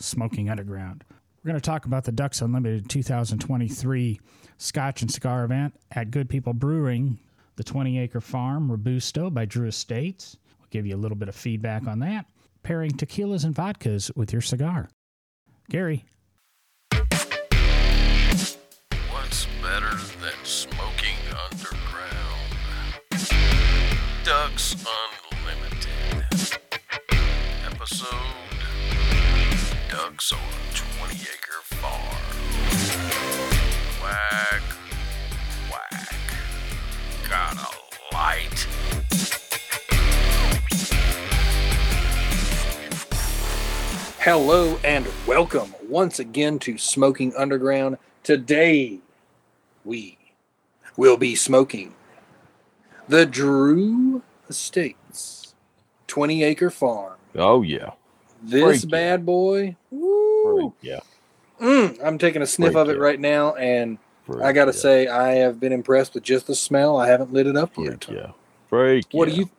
Smoking Underground. We're going to talk about the Ducks Unlimited 2023 Scotch and Cigar event at Good People Brewing, the 20 acre farm, Robusto by Drew Estates. We'll give you a little bit of feedback on that. Pairing tequilas and vodkas with your cigar. Gary. What's better than smoking underground? Ducks Unlimited. Episode Ducks on a 20 acre farm. Whack, whack. Got a light. Hello and welcome once again to Smoking Underground. Today we will be smoking the Drew Estates 20 acre farm. Oh yeah, This Freak yeah. bad boy, woo, yeah. mm, I'm taking a sniff Freak of it yeah. right now, and Freak, I gotta yeah. say, I have been impressed with just the smell. I haven't lit it up yet. Yeah, freak. What yeah. do you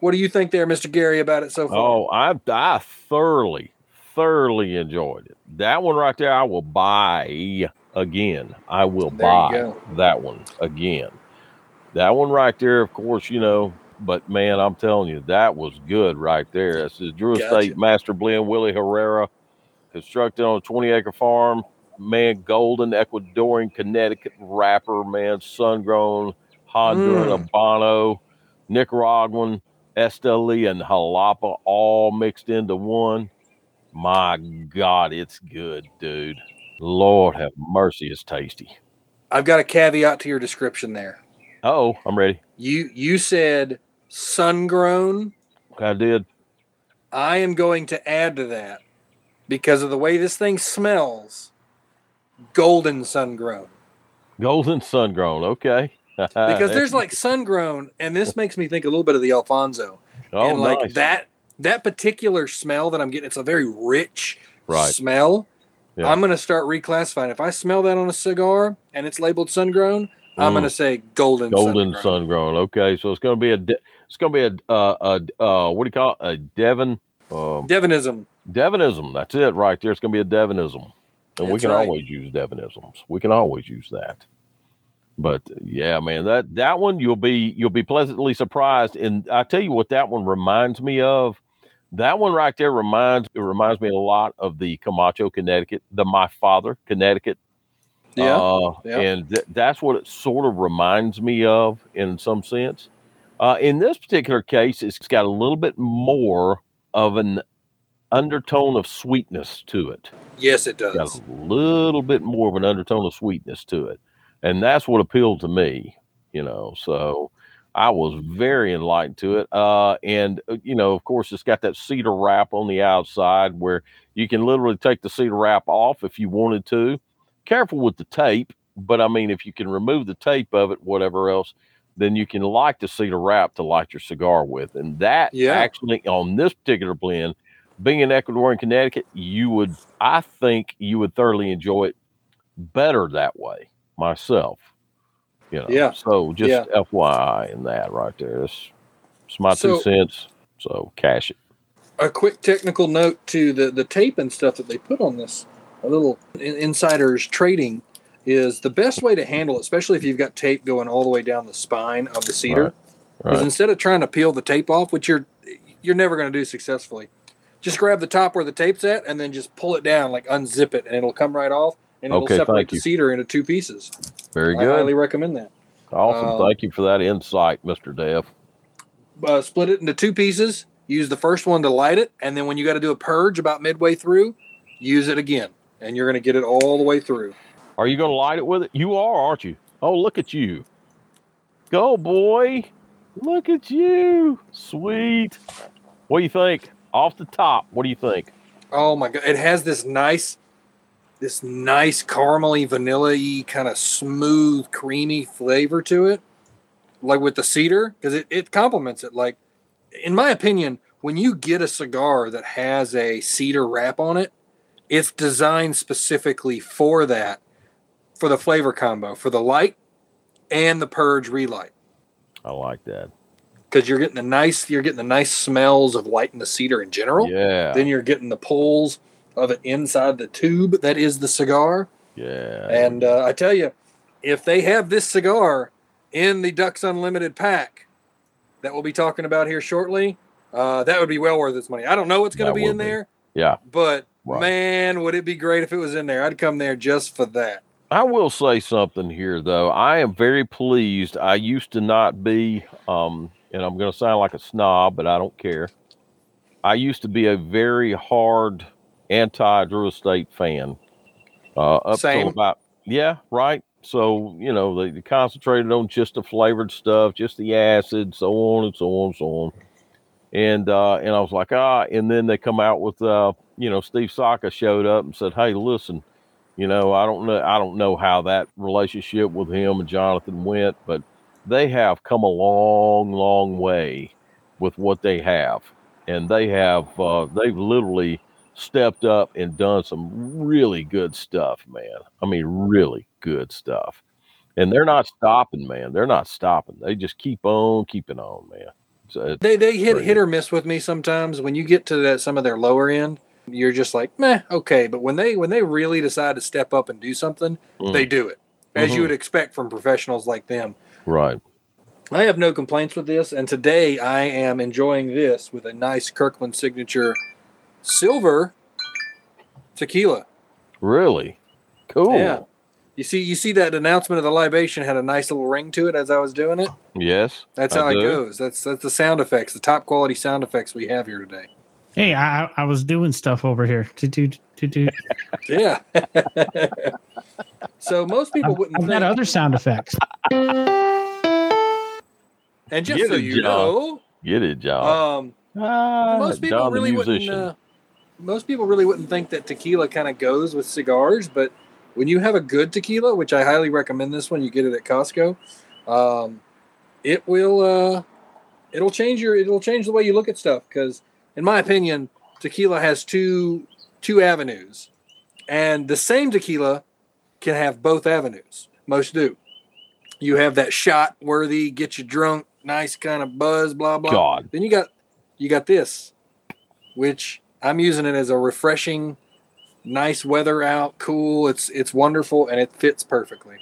What do you think there, Mr. Gary, about it so far? Oh, I I thoroughly, thoroughly enjoyed it. That one right there, I will buy again. I will There buy that one again. That one right there, of course, you know. But man, I'm telling you, that was good right there. This is Drew Gotcha. Estate Master Blend Willy Herrera, constructed on a 20 acre farm. Man, golden Ecuadorian Connecticut wrapper, man, sun grown Honduran Mm. Habano, Nicaraguan Esteli, and Jalapa all mixed into one. My God, it's good, dude. Lord have mercy, it's tasty. I've got a caveat to your description there. Oh, I'm ready. You you said sun grown. I did. I am going to add to that because of the way this thing smells. Golden sun grown. Golden sun grown. Okay. Because there's like sun grown, and this makes me think a little bit of the Alfonso. oh, and like nice. that that particular smell that I'm getting, it's a very rich Right. smell. Yeah. I'm gonna start reclassifying. If I smell that on a cigar and it's labeled sun grown, I'm Mm. gonna say golden golden sun-grown. sun grown. Okay, so it's going to be a de- it's going to be a uh, a uh, what do you call it? a Devon um, Devonism. Devonism. That's it right there. It's going to be a Devonism, and we can right. always use Devonisms. We can always use that. But yeah, man, that that one you'll be you'll be pleasantly surprised. And I tell you what, that one reminds me of. That one right there reminds it reminds me a lot of the Camacho, Connecticut, the my father, Connecticut Yeah. uh, yeah. And th- that's what it sort of reminds me of in some sense. Uh, in this particular case, it's got a little bit more of an undertone of sweetness to it. yes, it Got does. a little bit more of an undertone of sweetness to it. And that's what appealed to me, you know. So I was very enlightened to it. Uh, and, uh, you know, of course, it's got that cedar wrap on the outside where you can literally take the cedar wrap off if you wanted to. Careful with the tape, but I mean, if you can remove the tape of it, whatever else, then you can light the cedar wrap to light your cigar with. And that Yeah. actually, on this particular blend, being in Ecuador and Connecticut, you would, I think, you would thoroughly enjoy it better that way myself. You know, Yeah. So just Yeah. FYI in that right there. It's, it's my So- two cents. So cash it. a quick technical note to the the tape and stuff that they put on this a little in- insiders trading is the best way to handle it especially if you've got tape going all the way down the spine of the cedar Right, is instead of trying to peel the tape off which you're you're never going to do successfully just grab the top where the tape's at and then just pull it down like unzip it and it'll come right off and it'll Okay, separate the cedar into two pieces Very i good. I highly recommend that awesome. um, Thank you for that insight, Mr. Dev. uh, split it into two pieces. Use the first one to light it, and then when you got to do a purge about midway through, use it again, and you're going to get it all the way through. Are you going to light it with it? You are, aren't you? Oh, look at you. Go, boy. Look at you. Sweet. What do you think? Off the top, what do you think? Oh my god, it has this nice, this nice caramely, vanilla-y kind of smooth, creamy flavor to it, like with the cedar, because it it complements it. Like, in my opinion, when you get a cigar that has a cedar wrap on it, it's designed specifically for that, for the flavor combo, for the light and the purge relight. I like that. because you're getting the nice you're getting the nice smells of light and the cedar in general. Yeah. Then you're getting the pulls of it inside the tube that is the cigar. Yeah. And uh, I tell you, if they have this cigar in the Ducks Unlimited pack that we'll be talking about here shortly, uh, that would be well worth its money. I don't know what's going to be in be. there, yeah. but Right. man, would it be great if it was in there? I'd come there just for that. I will say something here, though. I am very pleased. I used to not be, um, and I'm going to sound like a snob, but I don't care. I used to be a very hard anti Drew Estate fan. Uh, up Same. about, yeah, right. So, you know, they, they concentrated on just the flavored stuff, just the acid, so on and so on and so on. And, uh, and I was like, ah, and then they come out with, uh, you know, Steve Saka showed up and said, Hey, listen, you know, I don't know. I don't know how that relationship with him and Jonathan went, but they have come a long, long way with what they have, and they have. Uh, they've literally stepped up and done some really good stuff, man. I mean, really good stuff. And they're not stopping, man. They're not stopping. They just keep on keeping on, man. So They they hit Right. hit or miss with me sometimes. When you get to that some of their lower end, you're just like, meh, okay. But when they when they really decide to step up and do something, Mm. they do it, as Mhm. you would expect from professionals like them. right. I have no complaints with this, and today I am enjoying this with a nice Kirkland signature silver tequila. Really cool. Yeah. You see, you see that announcement of the libation had a nice little ring to it as I was doing it. Yes. That's I how it do. goes. That's that's the sound effects, the top quality sound effects we have here today. Hey, I, I was doing stuff over here. To do, to do. Yeah. so most people I've, wouldn't I've got other sound effects. and just Get so it, you John. know, Get it, John. um, Ah, most people John really wouldn't. Uh, most people really wouldn't think that tequila kind of goes with cigars, but when you have a good tequila, which I highly recommend this one, you get it at Costco. Um, it will. Uh, it'll change your. It'll change the way you look at stuff because, in my opinion, tequila has two two avenues, and the same tequila can have both avenues. Most do. You have that shot worthy, get you drunk, nice kind of buzz, blah blah. God. Then you got you got this, which I'm using it as a refreshing, nice weather out, cool. It's it's wonderful and it fits perfectly.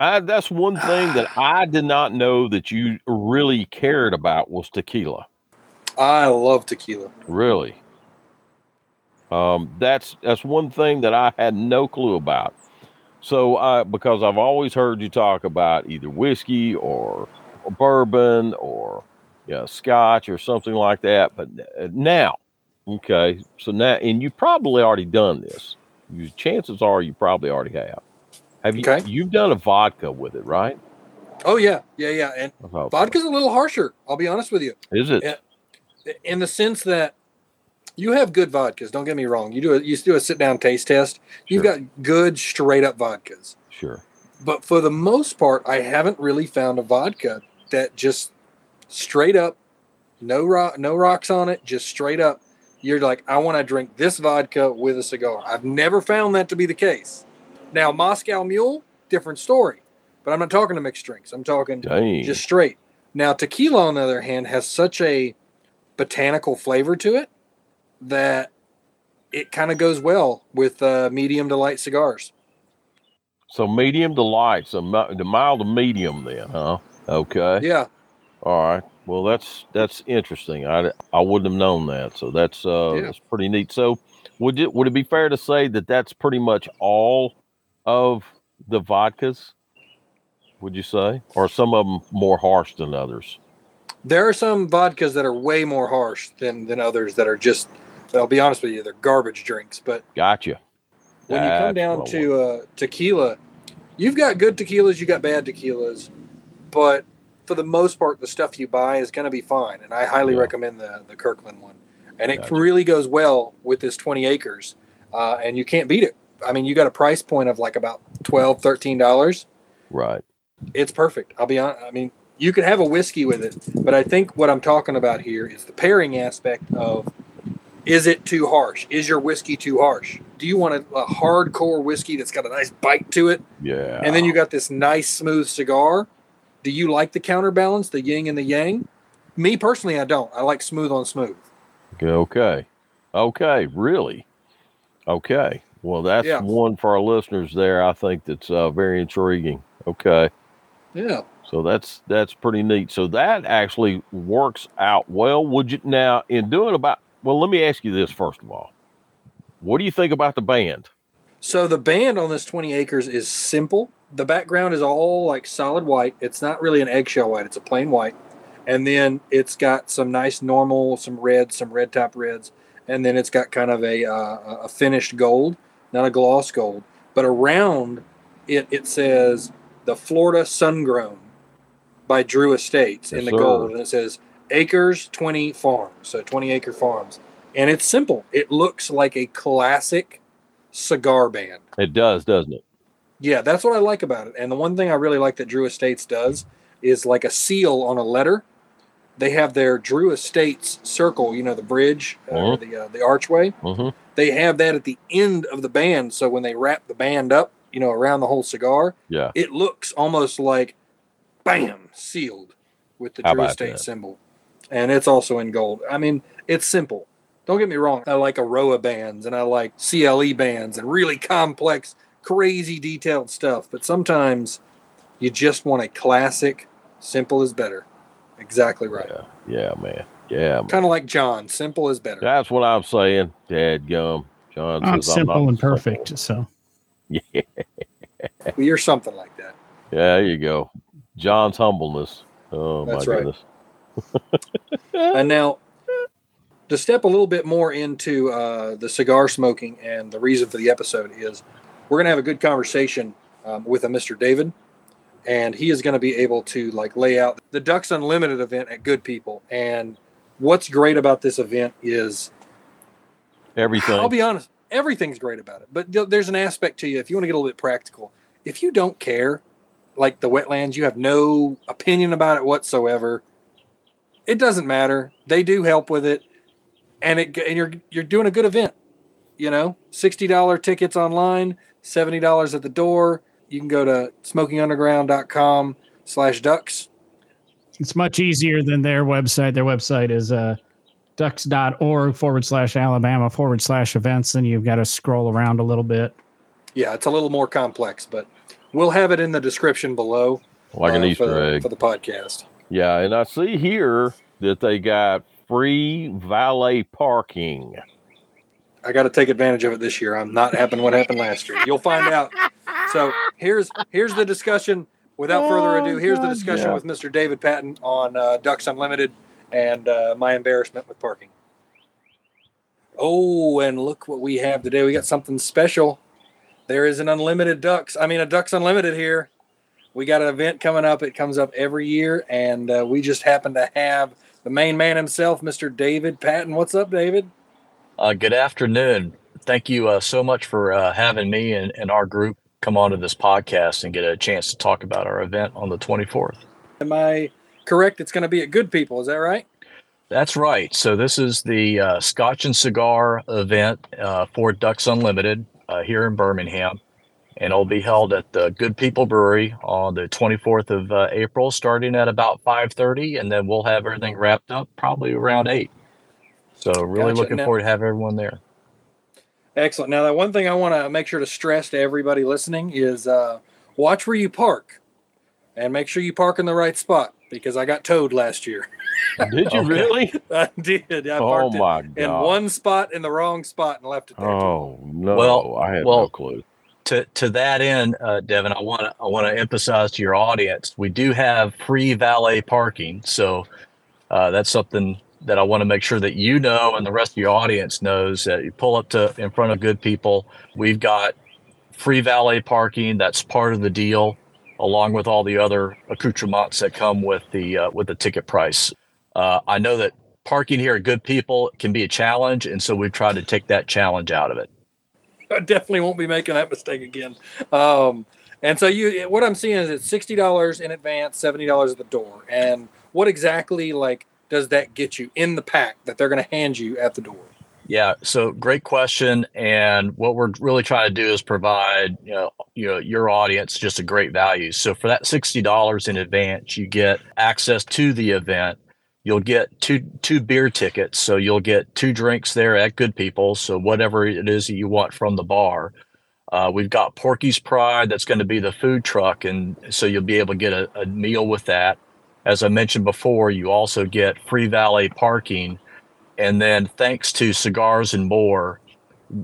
I, that's one thing that I did not know that you really cared about was tequila. I love tequila. Really. Um, that's that's one thing that I had no clue about. So, I because I've always heard you talk about either whiskey or, or bourbon or yeah, scotch or something like that. But uh, now, okay, so now, and you probably already done this. You, chances are you probably already have. Have you? Okay. You've done a vodka with it, right? Oh yeah, yeah, yeah. And vodka's a little harsher. I'll be honest with you, Is it? In the sense that you have good vodkas. Don't get me wrong. You do a, you do a sit down taste test. You've Sure. got good straight up vodkas. Sure. But for the most part, I haven't really found a vodka that just straight up, no rock, no rocks on it, just straight up. You're like, I want to drink this vodka with a cigar. I've never found that to be the case. Now, Moscow Mule, different story. But I'm not talking to mixed drinks. I'm talking Dang. just straight. Now, tequila, on the other hand, has such a botanical flavor to it that it kind of goes well with uh, medium to light cigars. So medium to light, so mi- the mild to medium, then, huh? Okay. Yeah. All right. Well, that's that's interesting. I, I wouldn't have known that. So that's uh Yeah. that's pretty neat. So would it would it be fair to say that that's pretty much all of the vodkas? Would you say, or some of them more harsh than others? There are some vodkas that are way more harsh than than others that are just. I'll be honest with you, they're garbage drinks. But Gotcha. when you come down to uh, tequila, you've got good tequilas, you got bad tequilas, but for the most part, the stuff you buy is going to be fine. And I highly Yeah. recommend the the Kirkland one, and it Gotcha. really goes well with this 20 acres, uh, and you can't beat it. I mean, you got a price point of like about 12 13 dollars. Right. It's perfect. I'll be honest. I mean, you can have a whiskey with it, but I think what I'm talking about here is the pairing aspect of is it too harsh? Is your whiskey too harsh? Do you want a, a hardcore whiskey that's got a nice bite to it? Yeah. And then you got this nice smooth cigar. Do you like the counterbalance, the yin and the yang? Me personally, I don't. I like smooth on smooth. Okay. Okay. Really. Okay. Well, that's Yeah. one for our listeners there. I think that's uh, very intriguing. Okay. Yeah. So that's that's pretty neat. So that actually works out well. Would you now in doing about? Well, let me ask you this first of all. What do you think about the band? So the band on this 20 acres is simple. The background is all like solid white. It's not really an eggshell white, it's a plain white. And then it's got some nice normal, some red, some red top reds. And then it's got kind of a, uh, a finished gold, not a gloss gold. But around it, it says the Florida Sun Grown by Drew Estates in the sir. gold. And it says acres 20 farms. So 20 acre farms. And it's simple. It looks like a classic cigar band. It does, doesn't it? Yeah, that's what I like about it. And the one thing I really like that Drew Estates does is like a seal on a letter. They have their Drew Estates circle, you know, the bridge, uh, or the uh, the archway. hmm They have that at the end of the band, so when they wrap the band up, you know, around the whole cigar, Yeah. it looks almost like, bam, sealed with the How Drew Estate that? symbol, and it's also in gold. I mean, it's simple. Don't get me wrong. I like Aroa bands and I like CLE bands and really complex, crazy detailed stuff. But sometimes you just want a classic, simple is better. Exactly right. Yeah. Yeah, man. Yeah, man. Kind of like John, simple is better. That's what I'm saying. Dad gum. John I'm says simple I'm not and simple. perfect. So Yeah. Well, you're something like that. Yeah, there you go. John's humbleness. Oh That's my right. goodness. and now to step a little bit more into uh, the cigar smoking and the reason for the episode is we're going to have a good conversation um, with a mr david and he is going to be able to like lay out the ducks unlimited event at good people and what's great about this event is Everything. i'll be honest everything's great about it but th- there's an aspect to you if you want to get a little bit practical if you don't care like the wetlands you have no opinion about it whatsoever it doesn't matter they do help with it and it and you're you're doing a good event you know $60 tickets online $70 at the door you can go to smokingunderground.com slash ducks it's much easier than their website. Their website is uh, ducks.org forward slash Alabama forward slash events. And you've got to scroll around a little bit. yeah it's a little more complex but we'll have it in the description below like an uh, Easter for, the- egg. for the podcast Yeah, and I see here that they got free valet parking. I got to take advantage of it this year. I'm not happening what happened last year. You'll find out. So here's here's the discussion. Without further ado, here's the discussion yeah. with Mr. David Patton on uh, Ducks Unlimited and uh, my embarrassment with parking. Oh, and look what we have today. We got something special. There is an unlimited ducks. I mean, a Ducks Unlimited here. We got an event coming up. It comes up every year, and uh, we just happen to have the main man himself, Mr. David Patton. What's up, David? Uh, good afternoon. Thank you uh, so much for uh, having me and, and our group come onto this podcast and get a chance to talk about our event on the 24th. Am I correct? It's going to be at Good People. Is that right? That's right. So this is the uh, Scotch and Cigar event uh, for Ducks Unlimited uh, here in Birmingham, and it'll be held at the Good People Brewery on the 24th of uh, April, starting at about 5:30, and then we'll have everything wrapped up probably around eight. So really Gotcha. looking Now- forward to have everyone there. Excellent. Now, that one thing I want to make sure to stress to everybody listening is uh, watch where you park and make sure you park in the right spot because I got towed last year. Did you Okay. really? I did. I Oh parked it my in one spot in the wrong spot and left it there. Oh no, Well- I had no clue. to to that end, uh, Devin, I want to I want to emphasize to your audience, we do have free valet parking, so uh, that's something that I want to make sure that you know and the rest of your audience knows that you pull up to in front of good people. We've got free valet parking. That's part of the deal, along with all the other accoutrements that come with the uh, with the ticket price. Uh, I know that parking here at Good People can be a challenge, and so we've tried to take that challenge out of it. I definitely won't be making that mistake again. Um, and so you, what I'm seeing is it's sixty dollars in advance, seventy dollars at the door. And what exactly like does that get you in the pack that they're going to hand you at the door? Yeah, so great question, and what we're really trying to do is provide you know, you know your audience just a great value. So for that sixty dollars in advance, you get access to the event. you'll get two two beer tickets. So you'll get two drinks there at Good People. So whatever it is that you want from the bar. Uh, we've got Porky's Pride. That's going to be the food truck, and so you'll be able to get a, a meal with that. As I mentioned before, you also get free valet parking, and then thanks to Cigars and More,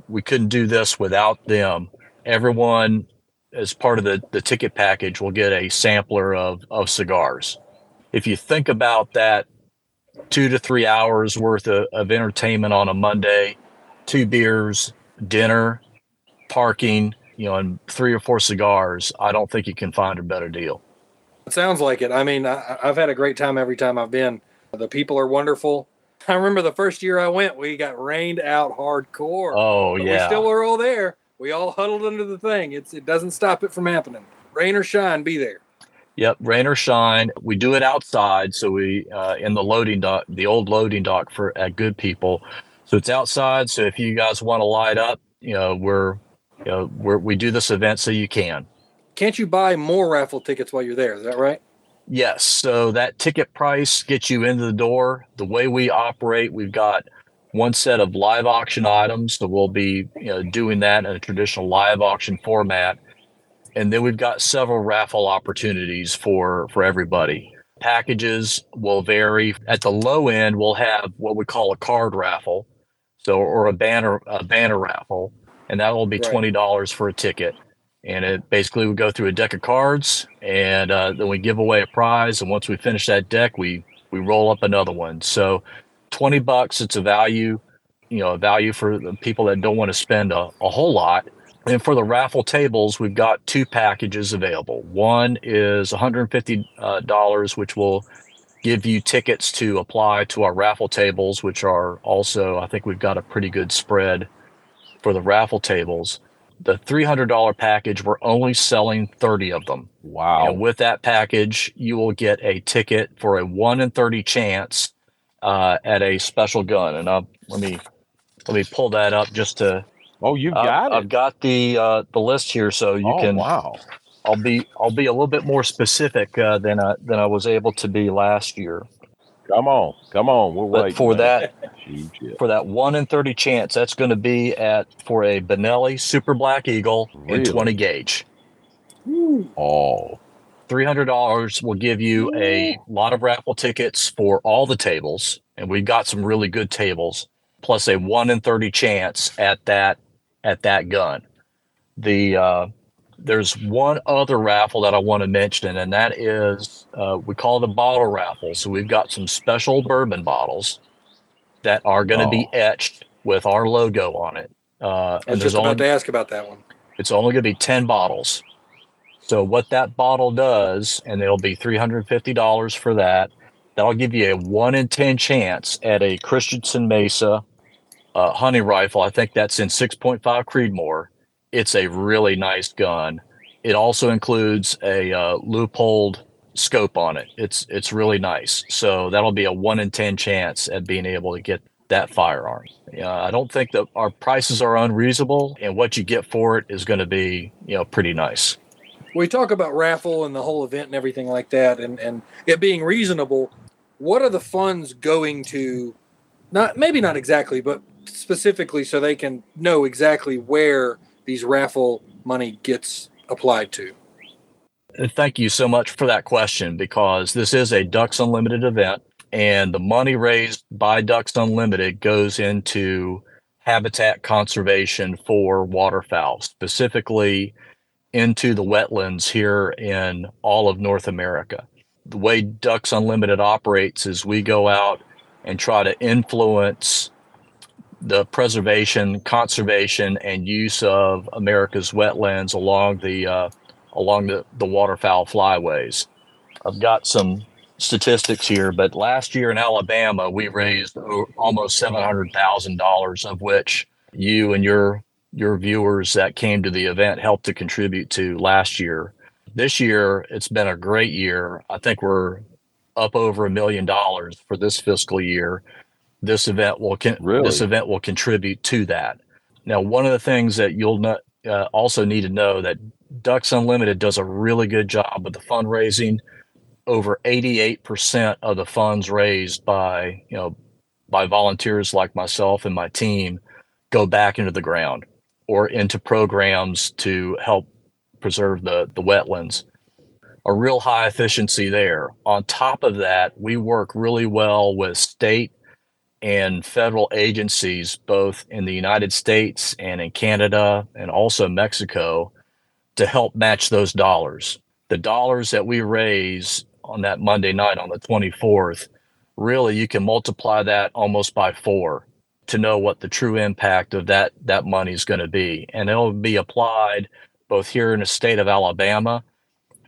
we couldn't do this without them. Everyone, as part of the, the ticket package, will get a sampler of, of cigars. If you think about that two to three hours worth of, of entertainment on a Monday, two beers, dinner, parking, you know, and three or four cigars, I don't think you can find a better deal. It sounds like it. I mean, I, I've had a great time every time I've been. The people are wonderful. I remember the first year I went, we got rained out hardcore. Oh but yeah, we still were all there. We all huddled under the thing. It's it doesn't stop it from happening. Rain or shine, be there. Yep, rain or shine. We do it outside, so we uh, in the loading dock, the old loading dock for at Good People. So it's outside. So if you guys want to light up, you know, we're, you know, we're we do this event so you can. Can't you buy more raffle tickets while you're there? Is that right? Yes. So that ticket price gets you into the door. The way we operate, we've got one set of live auction items. So we'll be you know, doing that in a traditional live auction format. And then we've got several raffle opportunities for, for everybody. Packages will vary. At the low end, we'll have what we call a card raffle. So, or a banner, a banner raffle. And that will be $20 for a ticket and it basically we go through a deck of cards and uh, then we give away a prize and once we finish that deck we we roll up another one. So 20 bucks it's a value you know a value for the people that don't want to spend a, a whole lot. And for the raffle tables we've got two packages available. One is 150 uh, dollars, which will give you tickets to apply to our raffle tables which are also i think we've got a pretty good spread for the raffle tables the $300 package, we're only selling 30 of them. Wow. And with that package, you will get a ticket for a 1 in 30 chance uh, at a special gun. And I'll, let me let me pull that up just to. oh, you I've- got it. I've got the uh, the list here, so you oh, can. wow. I'll be I'll be a little bit more specific uh, than I than I was able to be last year. Come on. Come on. We're But waiting. for man. that for that one in 30 chance, that's going to be at for a Benelli Super Black Eagle in 20 gauge. Oh, $300 will give you a lot of raffle tickets for all the tables and we've got some really good tables plus a 1 in 30 chance at that at that gun the uh, there's one other raffle that i want to mention and that is uh, we call it a bottle raffle so we've got some special bourbon bottles that are going to be Oh. etched with our logo on it uh, I was and there's just only to ask about that one. it's only going to be 10 bottles. So what that bottle does, and it'll be $350 for that, that'll give you a 1 in 10 chance at a Christensen Mesa uh, hunting rifle. I think that's in 6.5 Creedmoor. It's a really nice gun. It also includes a uh, Leupold scope on it. It's it's really nice. So that'll be a 1 in 10 chance at being able to get that firearm. Yeah, I don't think that our prices are unreasonable, and what you get for it is going to be, you know, pretty nice. We talk about raffle and the whole event and everything like that, and and it being reasonable. What are the funds going to? Not maybe not exactly, but specifically so they can know exactly where these raffle money gets applied to. Thank you so much for that question because this is a Ducks Unlimited event, and the money raised by Ducks Unlimited goes into habitat conservation for waterfowl, specifically into the wetlands here in all of North America. The way Ducks Unlimited operates is we go out and try to influence the preservation, conservation, and use of America's wetlands along the uh, along the, the waterfowl flyways. I've got some statistics here, but last year in Alabama, we raised almost seven hundred thousand dollars, of which you and your your viewers that came to the event helped to contribute to last year. This year, it's been a great year. I think we're up over a million dollars for this fiscal year. This event will con- Really? this event will contribute to that. Now, one of the things that you'll not, uh, also need to know that Ducks Unlimited does a really good job with the fundraising. over 88% of the funds raised by, you know, by volunteers like myself and my team go back into the ground or into programs to help preserve the, the wetlands. A real high efficiency there. On top of that, we work really well with state and federal agencies, both in the United States and in Canada and also Mexico, to help match those dollars. The dollars that we raise on that Monday night on the 24th, really you can multiply that almost by four to know what the true impact of that that money is going to be. And it'll be applied both here in the state of Alabama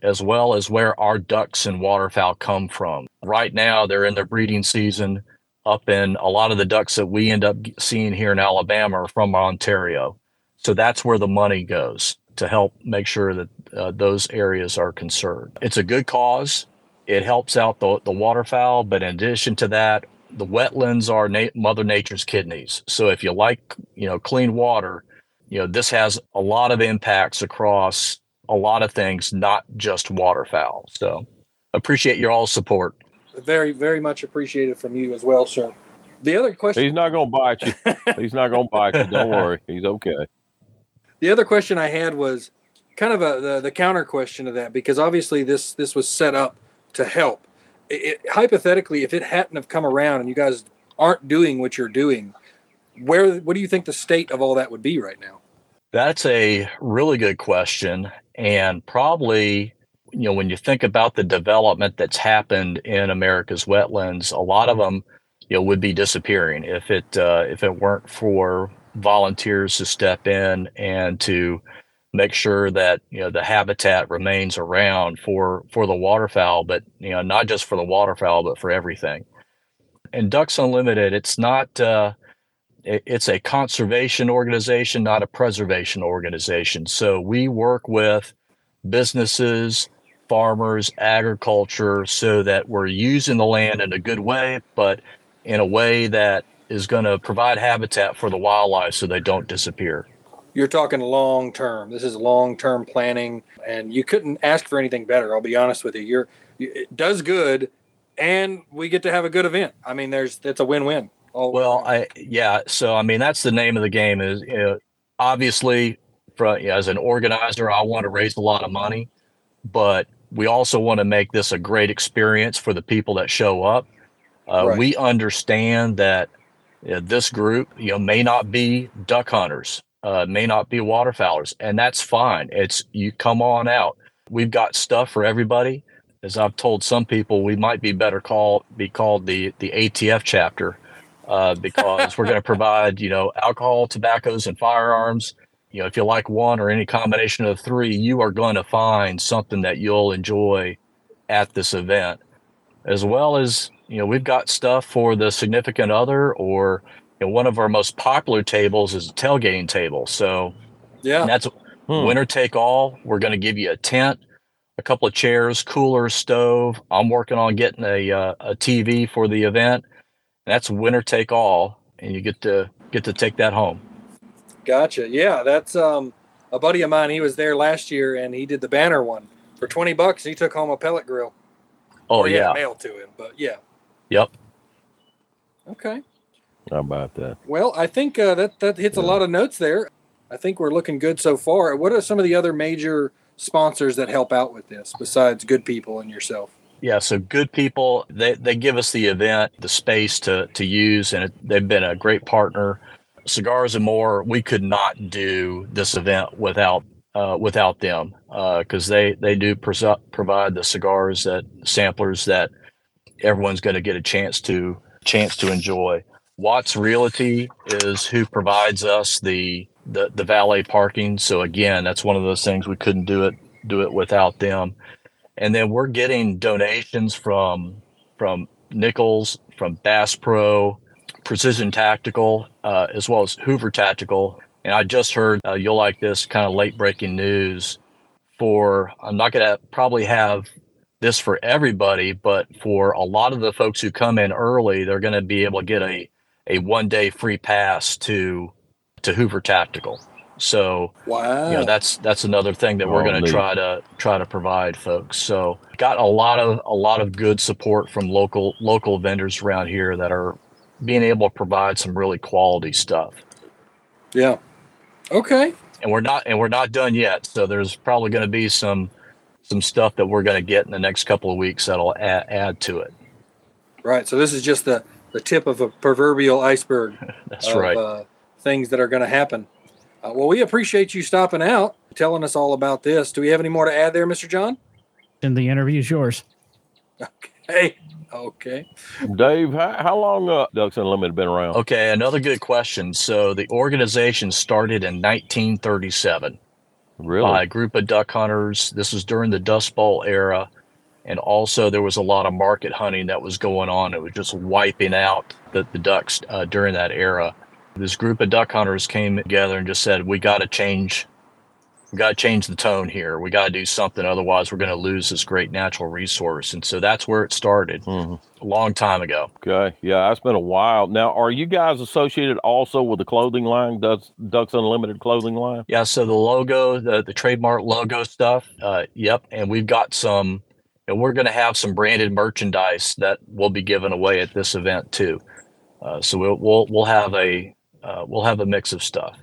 as well as where our ducks and waterfowl come from. Right now they're in their breeding season up in a lot of the ducks that we end up seeing here in Alabama are from Ontario. So that's where the money goes to help make sure that uh, those areas are conserved. It's a good cause. It helps out the, the waterfowl, but in addition to that, the wetlands are na- Mother Nature's kidneys. So if you like, you know, clean water, you know, this has a lot of impacts across a lot of things, not just waterfowl. So appreciate your all support very, very much appreciated from you as well, sir. The other question He's not going to bite you. He's not going to bite you. Don't worry. He's okay. the other question I had was kind of a the, the counter question to that because obviously this this was set up to help. It, it- hypothetically, if it hadn't have come around and you guys aren't doing what you're doing, where what do you think the state of all that would be right now? That's a really good question. And probably, you know, when you think about the development that's happened in America's wetlands, a lot of them, you know, would be disappearing if it uh, if it weren't for volunteers to step in and to make sure that you know the habitat remains around for for the waterfowl, but you know, not just for the waterfowl, but for everything. And Ducks Unlimited, it's not. Uh, it's a conservation organization, not a preservation organization. So we work with businesses, farmers, agriculture, so that we're using the land in a good way, but in a way that is going to provide habitat for the wildlife so they don't disappear. You're talking long term. This is long term planning, and you couldn't ask for anything better. I'll be honest with you. You're it does good, and we get to have a good event. I mean, there's it's a win win. Well, I yeah. So I mean, that's the name of the game. Is you know, obviously, for, you know, as an organizer, I want to raise a lot of money, but we also want to make this a great experience for the people that show up. Uh, Right. We understand that know, this group, you know, may not be duck hunters, uh, may not be waterfowlers, and that's fine. It's you come on out. We've got stuff for everybody. As I've told some people, we might be better called be called the the ATF chapter uh, because we're going to provide, you know, alcohol, tobaccos, and firearms. You know, if you like one or any combination of three, you are going to find something that you'll enjoy at this event, as well as you know, we've got stuff for the significant other, or you know, one of our most popular tables is a tailgating table. So yeah, that's Hmm. winner take all. We're going to give you a tent, a couple of chairs, cooler, stove. I'm working on getting a uh, a TV for the event. That's winner take all, and you get to get to take that home. Gotcha. Yeah, that's um a buddy of mine. He was there last year and he did the banner one for twenty bucks. He took home a pellet grill. Oh Or yeah, mailed to him. But yeah. yep. Okay. How about that? Well, I think uh, that that hits a lot of notes there. I think we're looking good so far. What are some of the other major sponsors that help out with this besides Good People and yourself? Yeah, so good people, they, they give us the event, the space to, to use, and it, they've been a great partner. Cigars and More, we could not do this event without uh, without them because they they do pres- provide the cigars that samplers that everyone's going to get a chance to chance to enjoy. Watts Realty is who provides us the, the the valet parking. So again, that's one of those things we couldn't do it do it without them and then we're getting donations from from Nichols, from Bass Pro, Precision Tactical, uh, as well as Hoover Tactical. And I just heard uh, you'll like this kind of late breaking news. For I'm not going to probably have this for everybody, but for a lot of the folks who come in early, they're going to be able to get a a one day free pass to to Hoover Tactical. So Wow. you know that's that's another thing that we're going to try to try to provide folks so got a lot of a lot of good support from local local vendors around here that are being able to provide some really quality stuff yeah. Okay. and we're not and we're not done yet so there's probably going to be some some stuff that we're going to get in the next couple of weeks that'll add, add to it Right. So this is just the the tip of a proverbial iceberg. that's of, right Uh, things that are going to happen. Uh, well, we appreciate you stopping out, telling us all about this. Do we have any more to add there, Mr. John? And the interview is yours. Hey. Okay. Dave, how, how long uh, Ducks Unlimited been around? okay another good question so the organization started in 1937 really? by a group of duck hunters. This was during the Dust Bowl era. And also, there was a lot of market hunting that was going on. It was just wiping out the, the ducks uh, during that era. This group of duck hunters came together and just said, "We got to change. Got to change the tone here. We got to do something. Otherwise, we're going to lose this great natural resource." And so that's where it started Mhm. a long time ago. Okay. Yeah, that's been a while. Now, are you guys associated also with the clothing line, Ducks, Ducks Unlimited clothing line? Yeah, so the logo, the the trademark logo stuff, uh, yep, and we've got some, and we're going to have some branded merchandise that will be given away at this event too. Uh, so we'll we'll we'll have a uh, we'll have a mix of stuff,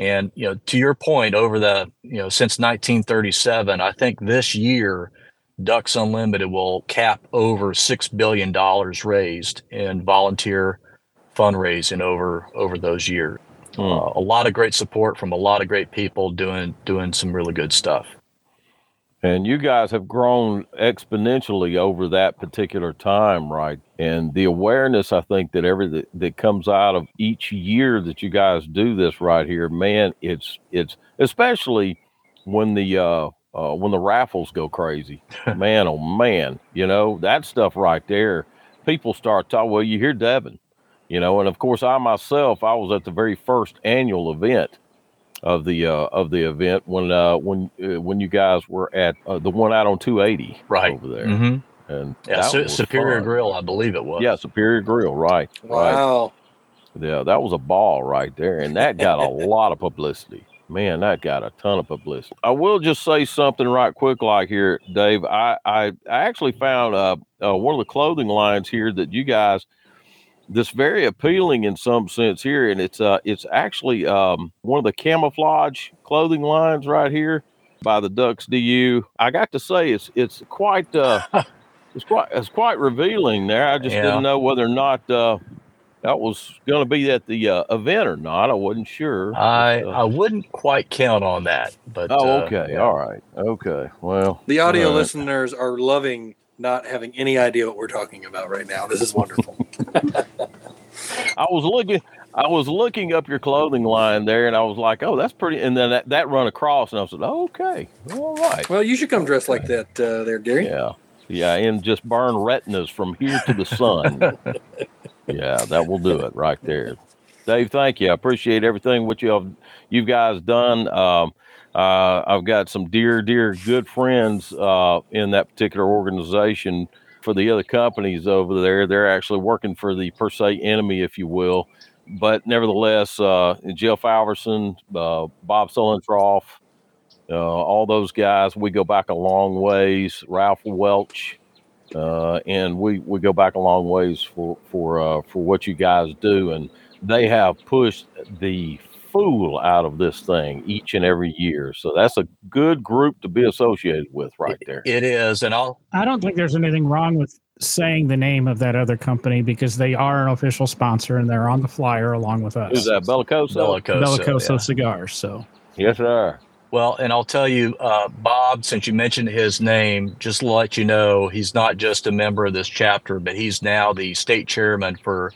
and you know, to your point, over the you know since 1937, I think this year, Ducks Unlimited will cap over six billion dollars raised in volunteer fundraising over over those years Hmm. uh, a lot of great support from a lot of great people doing doing some really good stuff. And you guys have grown exponentially over that particular time, right? And the awareness, I think, that every that, that comes out of each year that you guys do this right here, man, it's it's especially when the uh, uh when the raffles go crazy, man, oh man, you know that stuff right there. People start talking. Well, you hear Devin, you know, and of course, I myself, I was at the very first annual event of the uh, of the event when uh, when uh, when you guys were at uh, the one out on 280 Right. over there, hmm and Yeah, Su- Superior fun. Grill, I believe it was. Yeah, Superior Grill, right, right. Wow. Yeah, that was a ball right there, and that got a lot of publicity. Man, that got a ton of publicity. I will just say something right quick, like here, Dave. I I, I actually found uh, uh one of the clothing lines here that you guys this very appealing in some sense here, and it's uh it's actually um one of the camouflage clothing lines right here by the Ducks DU. I got to say it's it's quite uh it's quite it's quite revealing there. I just Yeah. didn't know whether or not uh that was going to be at the uh, event or not. I wasn't sure. I Just, uh, I wouldn't quite count on that, but oh, uh, okay. yeah. All right. Okay. Well, The audio all right. listeners are loving not having any idea what we're talking about right now. This is wonderful. I was looking. I was looking up your clothing line there, and I was like, "Oh, that's pretty." And then that, that run across, and I said, oh, "Okay, all right, well, you should come dressed like that uh, there, Gary. yeah, yeah," and just burn retinas from here to the sun. yeah, that will do it right there. Dave, thank you. I appreciate everything what you have you guys done. Um, uh, I've got some dear, dear, good friends uh, in that particular organization. For the other companies over there, they're actually working for the per se enemy, if you will. But nevertheless, uh, Jeff Alverson, uh, Bob Sullentroff, uh, all those guys, we go back a long ways. Ralph Welch, uh, and we, we go back a long ways for for for what you guys do, and they have pushed the fool out of this thing each and every year. So that's a good group to be associated with, right there. It is, and I'll I don't think there's anything wrong with saying the name of that other company because they are an official sponsor and they're on the flyer along with us. Who's that? Bellicoso. Bellicoso. Bellicoso yeah. Cigars. So Yes, sir. Well, and I'll tell you, uh, Bob, since you mentioned his name, just to let you know, he's not just a member of this chapter, but he's now the state chairman for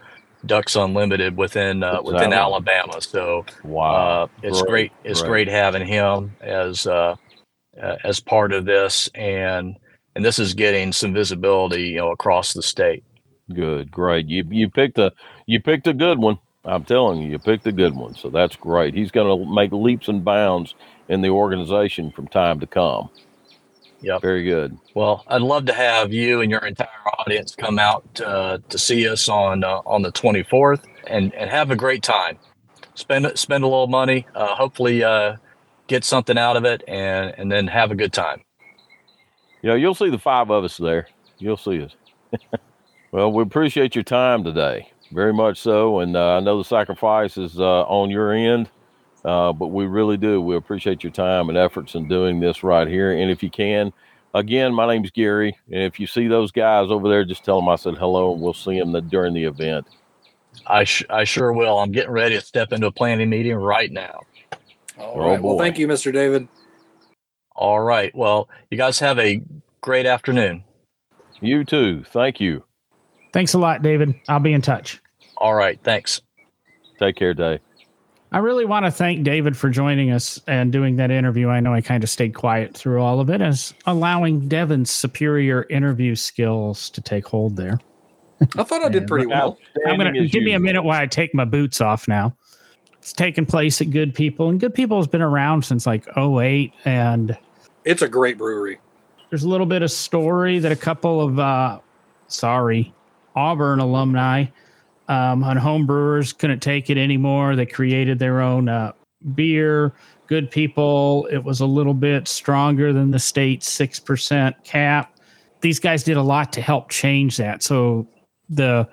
Ducks Unlimited within uh, within? Alabama. So Wow. uh, it's Great, great. It's great. great having him as uh, uh, as part of this, and and this is getting some visibility, you know, across the state. Good, great. You you picked a you picked a good one. I'm telling you, you picked a good one. So that's great. He's going to make leaps and bounds in the organization from time to come. Yep. Very good. Well, I'd love to have you and your entire audience come out uh, to see us on uh, on the 24th and and have a great time. spend spend a little money, uh, hopefully uh, get something out of it, and and then have a good time. You know, you'll see the five of us there. You'll see us. well, we appreciate your time today, very much so. And uh, I know the sacrifice is uh, on your end, uh, but we really do. We appreciate your time and efforts in doing this right here. And if you can, again, my name's Gary. And if you see those guys over there, just tell them I said hello, and we'll see them during the event. I sh- I sure will. I'm getting ready to step into a planning meeting right now. All right. Oh. Well, thank you, Mr. David. All right. Well, you guys have a great afternoon. You too. Thank you. Thanks a lot, David. I'll be in touch. All right. Thanks. Take care, Dave. I really want to thank David for joining us and doing that interview. I know I kind of stayed quiet through all of it, as allowing Devin's superior interview skills to take hold there. I thought I did pretty well. I'm gonna Outstanding as give me a minute while I take my boots off now. It's taking place at Good People, and Good People has been around since like 08, and It's a great brewery. there's a little bit of story that a couple of uh sorry auburn alumni um on home brewers couldn't take it anymore. They created their own uh beer. Good people. It was a little bit stronger than the state's 6% cap. These guys did a lot to help change that. So the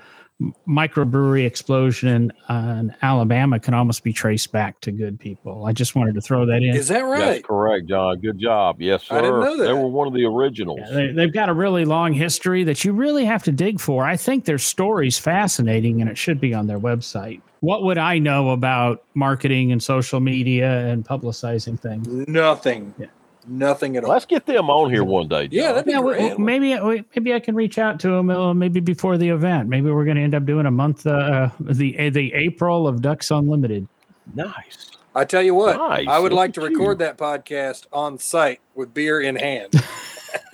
microbrewery explosion in alabama can almost be traced back to good people i just wanted to throw that in Is that right? That's right? correct, John. Good job. Yes, sir. I didn't know that. They were one of the originals. Yeah, they, they've got a really long history that you really have to dig for. I think their story's fascinating and it should be on their website. What would I know about marketing and social media and publicizing things? Nothing. Yeah. Nothing at all. Let's get them on here one day. John. Yeah, that'd be Yeah, we- great. maybe maybe I can reach out to them. Uh, maybe before the event. Maybe we're going to end up doing a month, uh, the the April of Ducks Unlimited. nice. I tell you what, Nice. I would Look like to at you. record that podcast on site with beer in hand.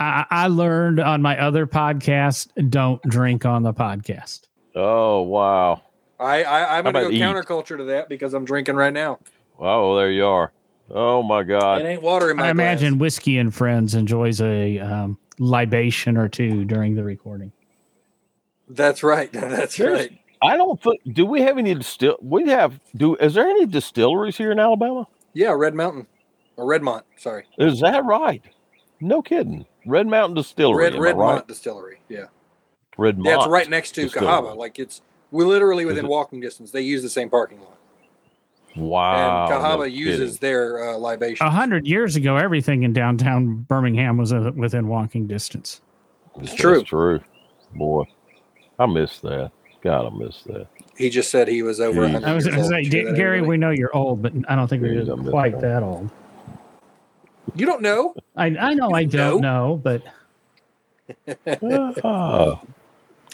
I, I learned on my other podcast: don't drink on the podcast. Oh wow. I, I I'm gonna go about eat? counterculture to that because I'm drinking right now. Oh, there you are. Oh my God! It ain't water in my I imagine whiskey and friends enjoys a um, libation or two during the recording. That's right. That's There's- right. I don't think. Do we have any distill? We have. Do is there any distilleries here in Alabama? Yeah, Red Mountain or Redmont. Sorry, Is that right? No kidding. Red Mountain Distillery. Red am Redmont right? Distillery. Yeah, Redmont. yeah, it's right next to Distillery. Cahaba. Like it's we literally within walking distance. They use the same parking lot, Wow. and no Cahaba uses kidding. their uh, libation. A hundred years ago, everything in downtown Birmingham was uh, within walking distance. It's That's true. true. Boy, I miss that. God, I miss that. He just said he was over. Jeez. 100 I was years going to say, Gary, everybody. we know you're old, but I don't think Jeez, we're I'm quite that old. you don't know. I, I know I don't know, but Ah.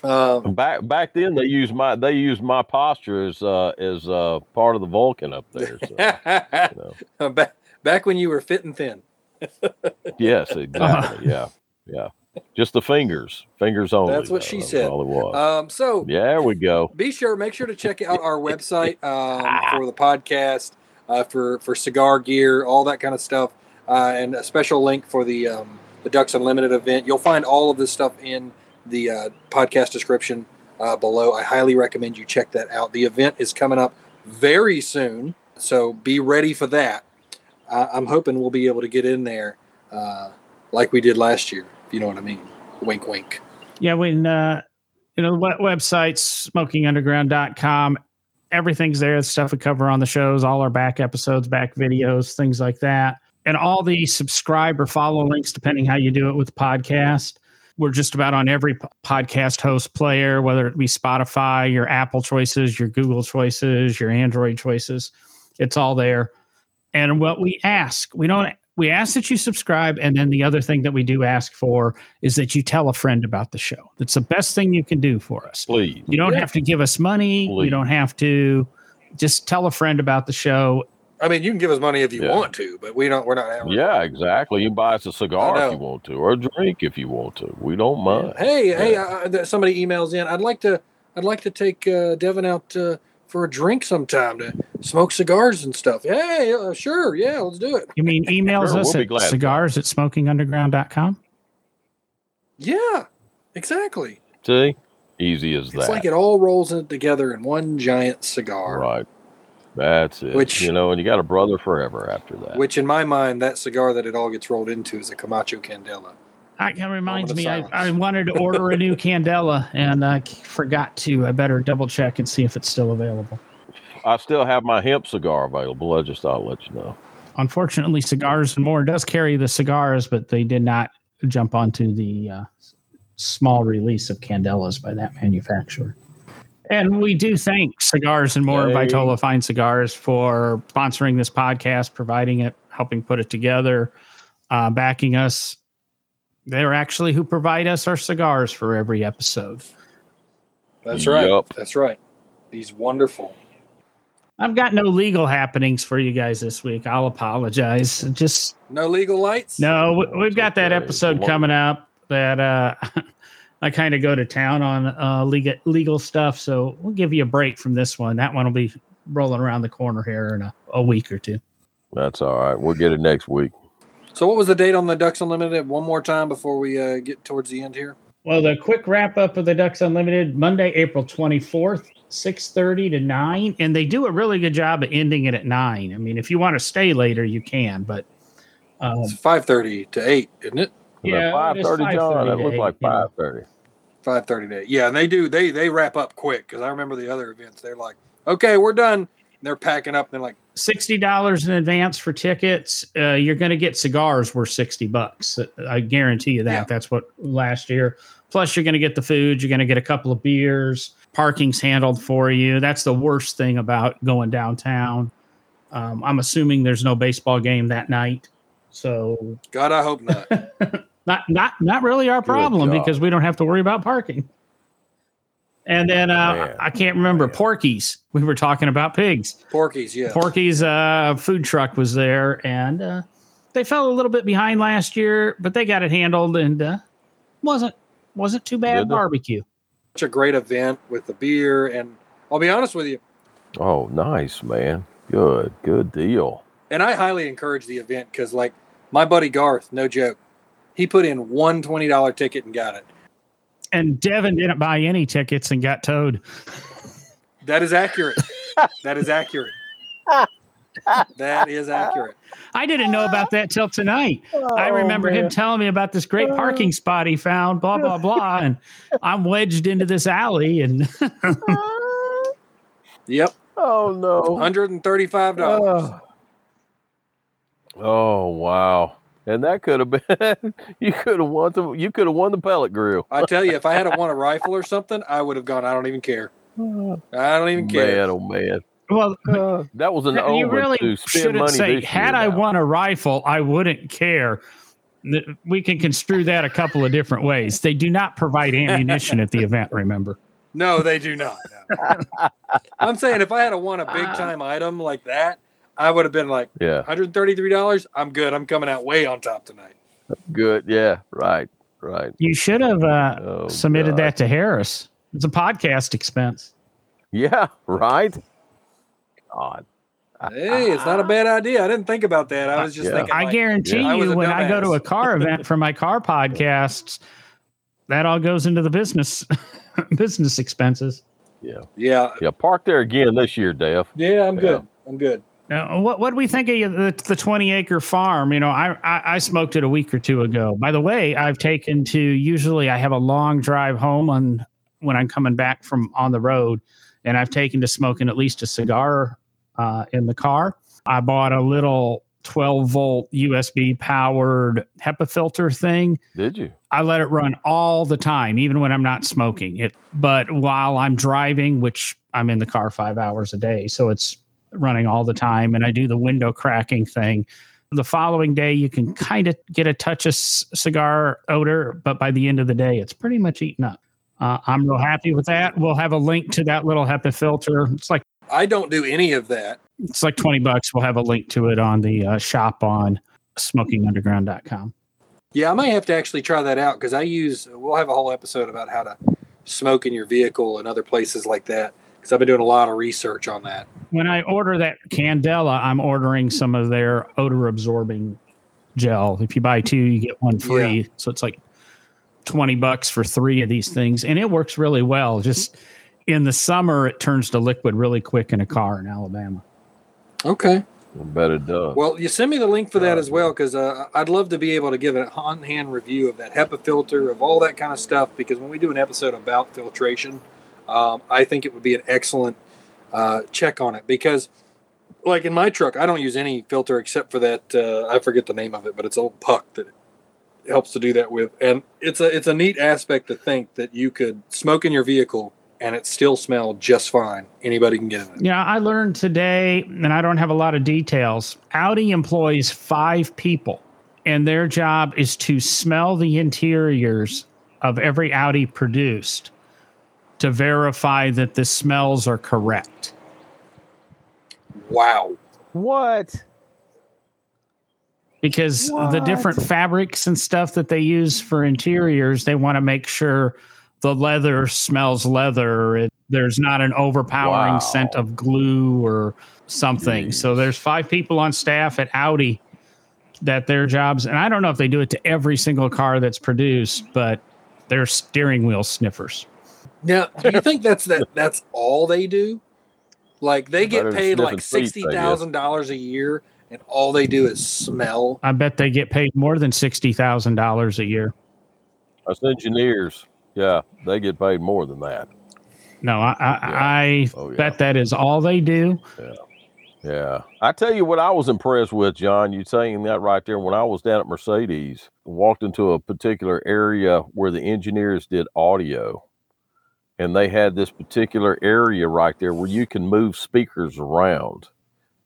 Um, back back then, they used my they used my posture as uh, as uh, part of the Vulcan up there. So, you know. back back when you were fit and thin. Yes, exactly. Yeah, yeah. Just the fingers, fingers only. That's what though. she That's said. All it was. Um, so yeah, there we go. be sure make sure to check out our website um, for the podcast uh, for for cigar gear all that kind of stuff uh, and a special link for the um, the ducks unlimited event you'll find all of this stuff in the uh, podcast description uh, below i highly recommend you check that out the event is coming up very soon so be ready for that i'm hoping we'll be able to get in there uh, like we did last year if you know what i mean wink wink yeah, when, uh, you know, the web- website, smokingunderground.com, everything's there. The stuff we cover on the shows, all our back episodes, back videos, things like that. And all the subscribe or follow links, depending how you do it with the podcast. We're just about on every podcast host player, whether it be Spotify, your Apple choices, your Google choices, your Android choices. It's all there. And what we ask, we don't we ask that you subscribe and then the other thing that we do ask for is that you tell a friend about the show. That's the best thing you can do for us. Please. You don't Yeah. have to give us money. Please. You don't have to just tell a friend about the show. I mean you can give us money if you Yeah. want to but we don't we're not having Yeah, exactly. You can buy us a cigar if you want to, or a drink if you want to. We don't mind. Hey, hey! Uh, th- somebody emails in. I'd like to. I'd like to take uh, Devin out uh, for a drink sometime to smoke cigars and stuff. Hey, uh, sure, yeah, let's do it. You mean emails Sure, us we'll at glad to. cigars at smokingunderground.com? Yeah, exactly. See, Easy as It's that. It's like it all rolls in together in one giant cigar. right. That's it. Which- you know, and you got a brother forever after that. Which, in my mind, that cigar that it all gets rolled into is a Camacho Candela. That kind of reminds me, of I. I wanted to order a new Candela and I forgot to. I better double check and see if it's still available. I still have my hemp cigar available. I just thought I'd let you know. Unfortunately, Cigars and More does carry the cigars, but they did not jump onto the uh, small release of Candelas by that manufacturer. And we do thank Cigars and More and Yay. Vitola Fine Cigars for sponsoring this podcast, providing it, helping put it together, uh, backing us. They're actually who provide us our cigars for every episode. That's right. Yup. That's right. These wonderful. I've got no legal happenings for you guys this week. I'll apologize. Just No legal lights? No, we- we've got that episode coming up that uh, I kind of go to town on uh, legal legal stuff. So we'll give you a break from this one. That one will be rolling around the corner here in a, a week or two. That's all right. We'll get it next week. So, what was the date on the Ducks Unlimited? One more time before we uh, get towards the end here. Well, the quick wrap up of the Ducks Unlimited Monday, April twenty fourth, six thirty to nine, and they do a really good job of ending it at nine. I mean, if you want to stay later, you can, but um, It's five thirty to eight, isn't it? Yeah, five it is thirty, 5:30 John. That to looks eight, like five thirty. Five thirty to eight. Yeah, and they do. They they wrap up quick because I remember the other events. They're like, okay, we're done. And they're packing up. And they're like, sixty dollars in advance for tickets. Uh, you're going to get cigars worth sixty bucks. I guarantee you that. Yeah. That's what last year. Plus, you're going to get the food. You're going to get a couple of beers. Parking's handled for you. That's the worst thing about going downtown. Um, I'm assuming there's no baseball game that night, so God, I hope not. not not not really our problem because we don't have to worry about parking. And then uh, I can't remember Porky's. We were talking about pigs. Porky's, yeah. Porky's uh, food truck was there, and uh, they fell a little bit behind last year, but they got it handled, and uh, wasn't wasn't too bad Did barbecue. Such a great event with the beer, and I'll be honest with you, Oh, nice, man. Good, good deal. and I highly encourage the event because, like, my buddy Garth, no joke, he put in one twenty dollar ticket and got it. And Devin didn't buy any tickets and got towed. That is accurate. that is accurate. that is accurate. I didn't know about that till tonight. Oh, I remember him telling me about this great parking uh. spot he found, blah blah blah, and I'm wedged into this alley, and Yep, Oh no. hundred and thirty-five dollars. Oh. Oh wow. And that could have been you could have won the you could have won the pellet grill. I tell you, if I had won a rifle or something, I would have gone. I don't even care. I don't even care. Man, oh man. well, Uh, that was an you really to spend shouldn't money say. this Had year I now. won a rifle, I wouldn't care. We can construe that a couple of different ways. They do not provide ammunition at the event. Remember. No, they do not. No. I'm saying if I had a won a big time item like that, I would have been like Yeah, $133. I'm good. I'm coming out way on top tonight. good. Yeah, right, right. You should have uh, Oh, submitted God. that to Harris. It's a podcast expense. Yeah, right. God. Hey, it's not a bad idea. I didn't think about that. I was just Yeah. thinking. I guarantee Yeah. You, a when I go to a car event for my car podcasts, that all goes into the business business expenses. Yeah, Yeah, yeah. Park there again this year, Dave. yeah, I'm Yeah. good. I'm good. Now, what what do we think of the, the twenty acre farm? You know, I, I I smoked it a week or two ago. By the way, I've taken to usually I have a long drive home on when I'm coming back from on the road, and I've taken to smoking at least a cigar uh, in the car. I bought a little twelve volt USB powered HEPA filter thing. Did you? I let it run all the time, even when I'm not smoking it. But while I'm driving, which I'm in the car five hours a day, so it's running all the time, and I do the window cracking thing. The following day, you can kind of get a touch of c- cigar odor, but by the end of the day, it's pretty much eaten up. Uh, I'm real happy with that. We'll have a link to that little HEPA filter. It's like I don't do any of that. it's like 20 bucks. We'll have a link to it on the uh, shop on smokingunderground.com. Yeah, I might have to actually try that out because I use. We'll have a whole episode about how to smoke in your vehicle and other places like that because I've been doing a lot of research on that. when I order that Candela, I'm ordering some of their odor absorbing gel. If you buy two, you get one free. So it's like 20 bucks for three of these things, and it works really well. Just in the summer, it turns to liquid really quick in a car in Alabama. Okay. I bet it does. Well, you send me the link for that as well because uh, I'd love to be able to give an on-hand review of that HEPA filter, of all that kind of stuff. Because when we do an episode about filtration, um, I think it would be an excellent uh, check on it. Because, like in my truck, I don't use any filter except for that. Uh, I forget the name of it, but it's old puck that helps to do that with. And it's a it's a neat aspect to think that you could smoke in your vehicle and it still smelled just fine. Anybody can get it. Yeah, I learned today, and I don't have a lot of details. Audi employs five people, and their job is to smell the interiors of every Audi produced to verify that the smells are correct. Wow. what? Because the different fabrics and stuff that they use for interiors, they want to make sure the leather smells leather. It, there's not an overpowering Wow. scent of glue or something. So there's five people on staff at Audi that their jobs, and I don't know if they do it to every single car that's produced, but they're steering wheel sniffers. Now, do you think that's that? That's all they do? Like they get Better paid like sniffing seats, I sixty guess. thousand dollars a year, and all they do is smell. I bet they get paid more than sixty thousand dollars a year. Us engineers, yeah, they get paid more than that. No, I I, I Oh, yeah. bet that is all they do. Yeah. I tell you what I was impressed with, John, you saying that right there. When I was down at Mercedes, walked into a particular area where the engineers did audio. And they had this particular area right there where you can move speakers around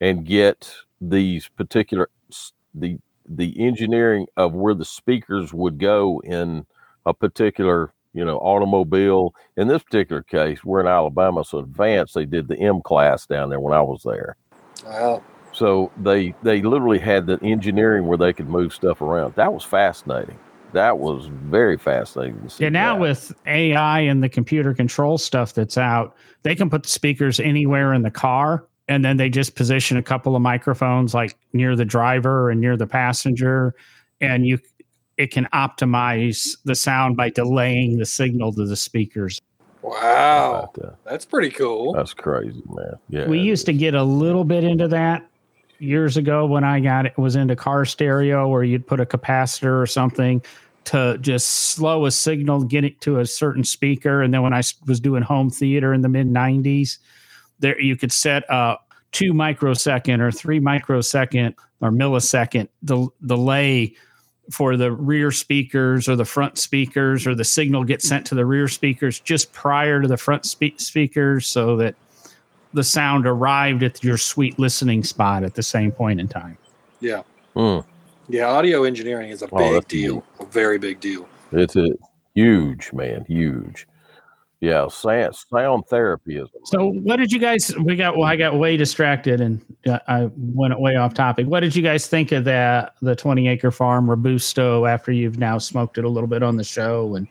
and get these particular the the engineering of where the speakers would go in a particular you know automobile in this particular case we're in alabama so advanced they did the m class down there when i was there Wow. so they they literally had the engineering where they could move stuff around. That was fascinating. That was very fascinating. To see Yeah, now that. with AI and the computer control stuff that's out, they can put the speakers anywhere in the car and then they just position a couple of microphones like near the driver and near the passenger and you it can optimize the sound by delaying the signal to the speakers. Wow. That's pretty cool. that's crazy, man. Yeah, we it used to get a little bit into that years ago when I got it was into car stereo where you'd put a capacitor or something to just slow a signal, get it to a certain speaker. And then when I was doing home theater in the mid 90s, there you could set a two microsecond or three microsecond or millisecond del- delay for the rear speakers or the front speakers or the signal gets sent to the rear speakers just prior to the front spe- speakers so that the sound arrived at your sweet listening spot at the same point in time. Yeah. Mm, Yeah. Audio engineering is a Oh, big deal. A very big deal. it's a huge, man, huge. Yeah, sound, sound therapy is. So, what did you guys? We got. Well, I got way distracted and uh, I went way off topic. What did you guys think of that? The twenty acre farm robusto after you've now smoked it a little bit on the show, and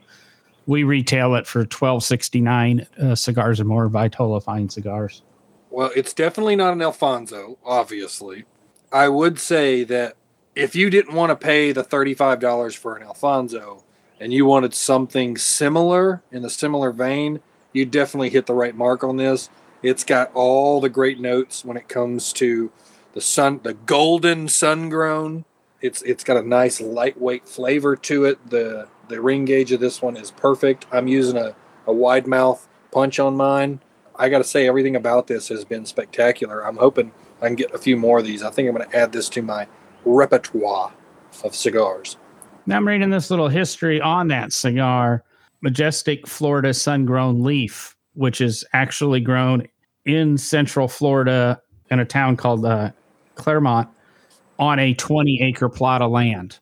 we retail it for twelve sixty nine. Uh, cigars and more Vitola fine cigars. Well, it's definitely not an Alfonso, obviously. I would say that if you didn't want to pay the $35 for an Alfonso and you wanted something similar in a similar vein, you definitely hit the right mark on this. It's got all the great notes when it comes to the sun, the golden sun grown. It's it's got a nice lightweight flavor to it. The the ring gauge of this one is perfect. I'm using a, a wide mouth punch on mine. I got to say, everything about this has been spectacular. I'm hoping I can get a few more of these. I think I'm going to add this to my repertoire of cigars. Now I'm reading this little history on that cigar, Majestic Florida Sun Grown Leaf, which is actually grown in Central Florida in a town called uh, Clermont on a 20 acre plot of land.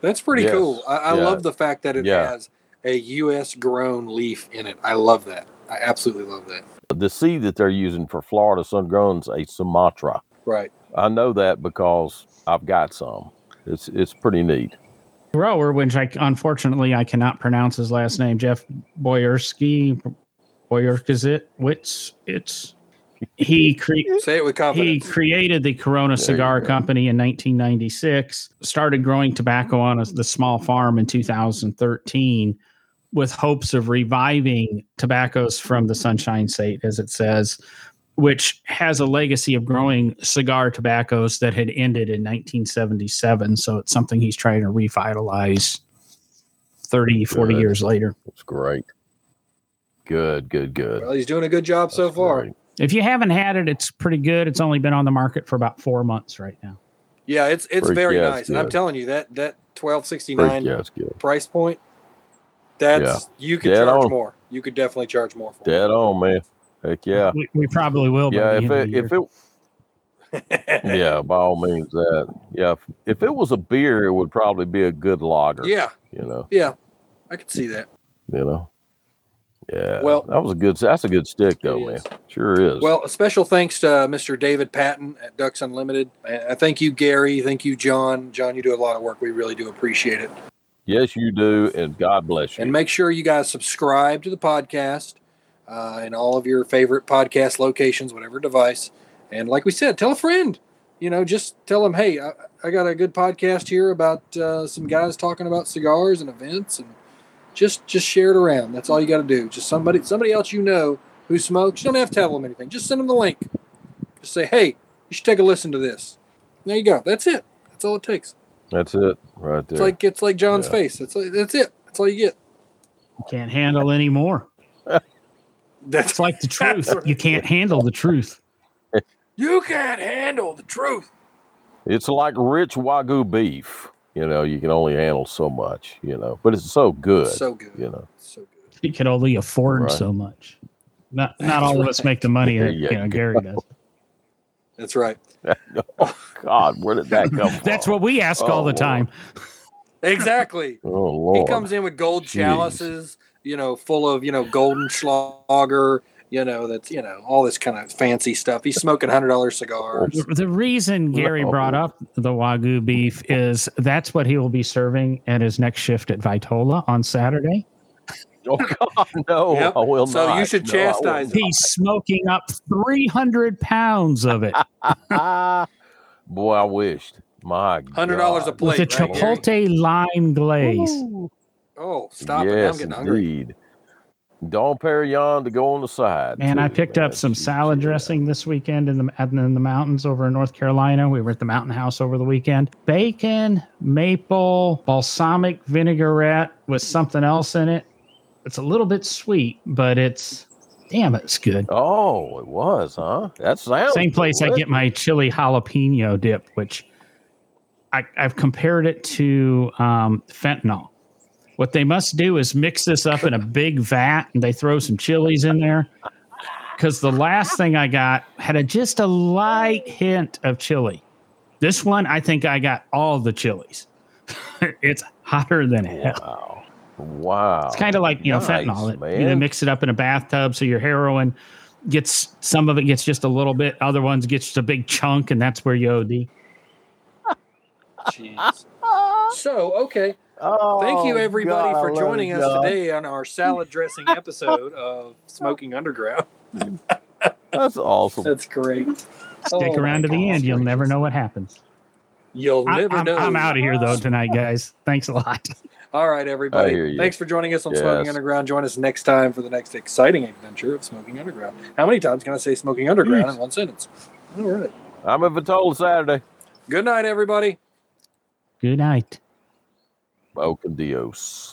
That's pretty Yes. cool. I, I Yeah. love the fact that it Yeah. has a U.S. grown leaf in it. I love that. I absolutely love that. The seed that they're using for Florida sun grown's a Sumatra. Right. I know that because I've got some. It's it's pretty neat. Grower, which I unfortunately I cannot pronounce his last name, Jeff Boyerski, Boyerskizit, Wits, it's he cre- Say it with he created the Corona you Cigar. Company in 1996. Started growing tobacco on a, the small farm in 2013, with hopes of reviving tobaccos from the Sunshine State, as it says, which has a legacy of growing cigar tobaccos that had ended in 1977. So it's something he's trying to revitalize 30, 40 Good. years later. It's great. Good, good, good. well, he's doing a good job so far. great. If you haven't had it, it's pretty good. It's only been on the market for about four months right now. Yeah, it's it's Freak, very yeah, nice, it's and I'm telling you that that 1269 Freak, yeah, it's good. price point. That's you could Dead charge on. more. You could definitely charge more for. Dead on, man. Heck yeah. We, we probably will. Yeah, if it if it yeah, by all means that. Yeah, if, if it was a beer, it would probably be a good lager. Yeah, You know. yeah, I could see that. You know. Yeah. Well- that was a good that's a good stick though, It man. is. Sure is. Well, a special thanks to uh, Mr. David Patton at Ducks Unlimited. I I thank you, Gary. Thank you, John. John, you do a lot of work. We really do appreciate it. Yes, you do, and God bless you. And make sure you guys subscribe to the podcast uh, in all of your favorite podcast locations, whatever device. And like we said, tell a friend. You know, just tell them, hey, I, I got a good podcast here about uh, some guys talking about cigars and events, and just just share it around. That's all you got to do. Just somebody somebody else you know who smokes. You don't have to tell them anything. Just send them the link. Just say, hey, you should take a listen to this. There you go. That's it. That's all it takes. That's it right there. It's like it's like John's Yeah. face. That's that's it. That's all you get. You can't handle any more. That's It's like the truth. You can't handle the truth. You can't handle the truth. It's like rich wagyu beef. You know, you can only handle so much, you know, but it's so good. So good. you know. So good. You can only afford Right. so much. Not not That's all of us make the money that Yeah. you know Gary does. That's right. Oh, God, where did that come from? That's what we ask all Oh, the time. Exactly. Oh Lord. He comes in with gold Jeez. chalices, you know, full of, you know, Goldschlager, you know, that's, you know, all this kind of fancy stuff. He's smoking $100 cigars. The- The reason Gary No. brought up the wagyu beef is that's what he will be serving at his next shift at Vitola on Saturday. Oh God, no, Yep. I will not. So not. you should No, chastise him. He's smoking up 300 pounds of it. Boy, I wished. My $100 a plate. with a right, Gary? chipotle lime glaze. Oh, stop it. I'm yes, getting hungry. indeed. Don Perignon to go on the side. Man, I too, picked up some Jeez, salad yeah. dressing this weekend in the in the mountains over in North Carolina. We were at the Mountain House over the weekend. Bacon, maple, balsamic vinaigrette with something else in it. It's a little bit sweet, but it's damn, it's good. Oh, it was, huh? That sounds Same place I get my chili jalapeno dip, which I, I've compared it to um, fentanyl. What they must do is mix this up in a big vat and they throw some chilies in there. Because the last thing I got had a, just a light hint of chili. This one, I think I got all the chilies. it's hotter than hell. Wow. Wow. It's kind of like you know Nice, fentanyl. It- You know, mix it up in a bathtub so your heroin gets some of it gets just a little bit, other ones gets just a big chunk, and that's where you OD. Jeez. So, okay. Oh, Thank you, everybody, God, for joining us God. today on our salad dressing episode of Smoking Underground. That's awesome. That's great. Stick Oh, around to my the end; you'll never know what happens. You'll never I, never am know. I'm out of here though tonight, guys. Thanks a lot. All right, everybody. Thanks for joining us on Smoking Underground. Join us next time for the next exciting adventure of Smoking Underground. How many times can I say Smoking Underground in one sentence? All right. I'm at Vitola Saturday. Good night, everybody. Good night. Open Dios.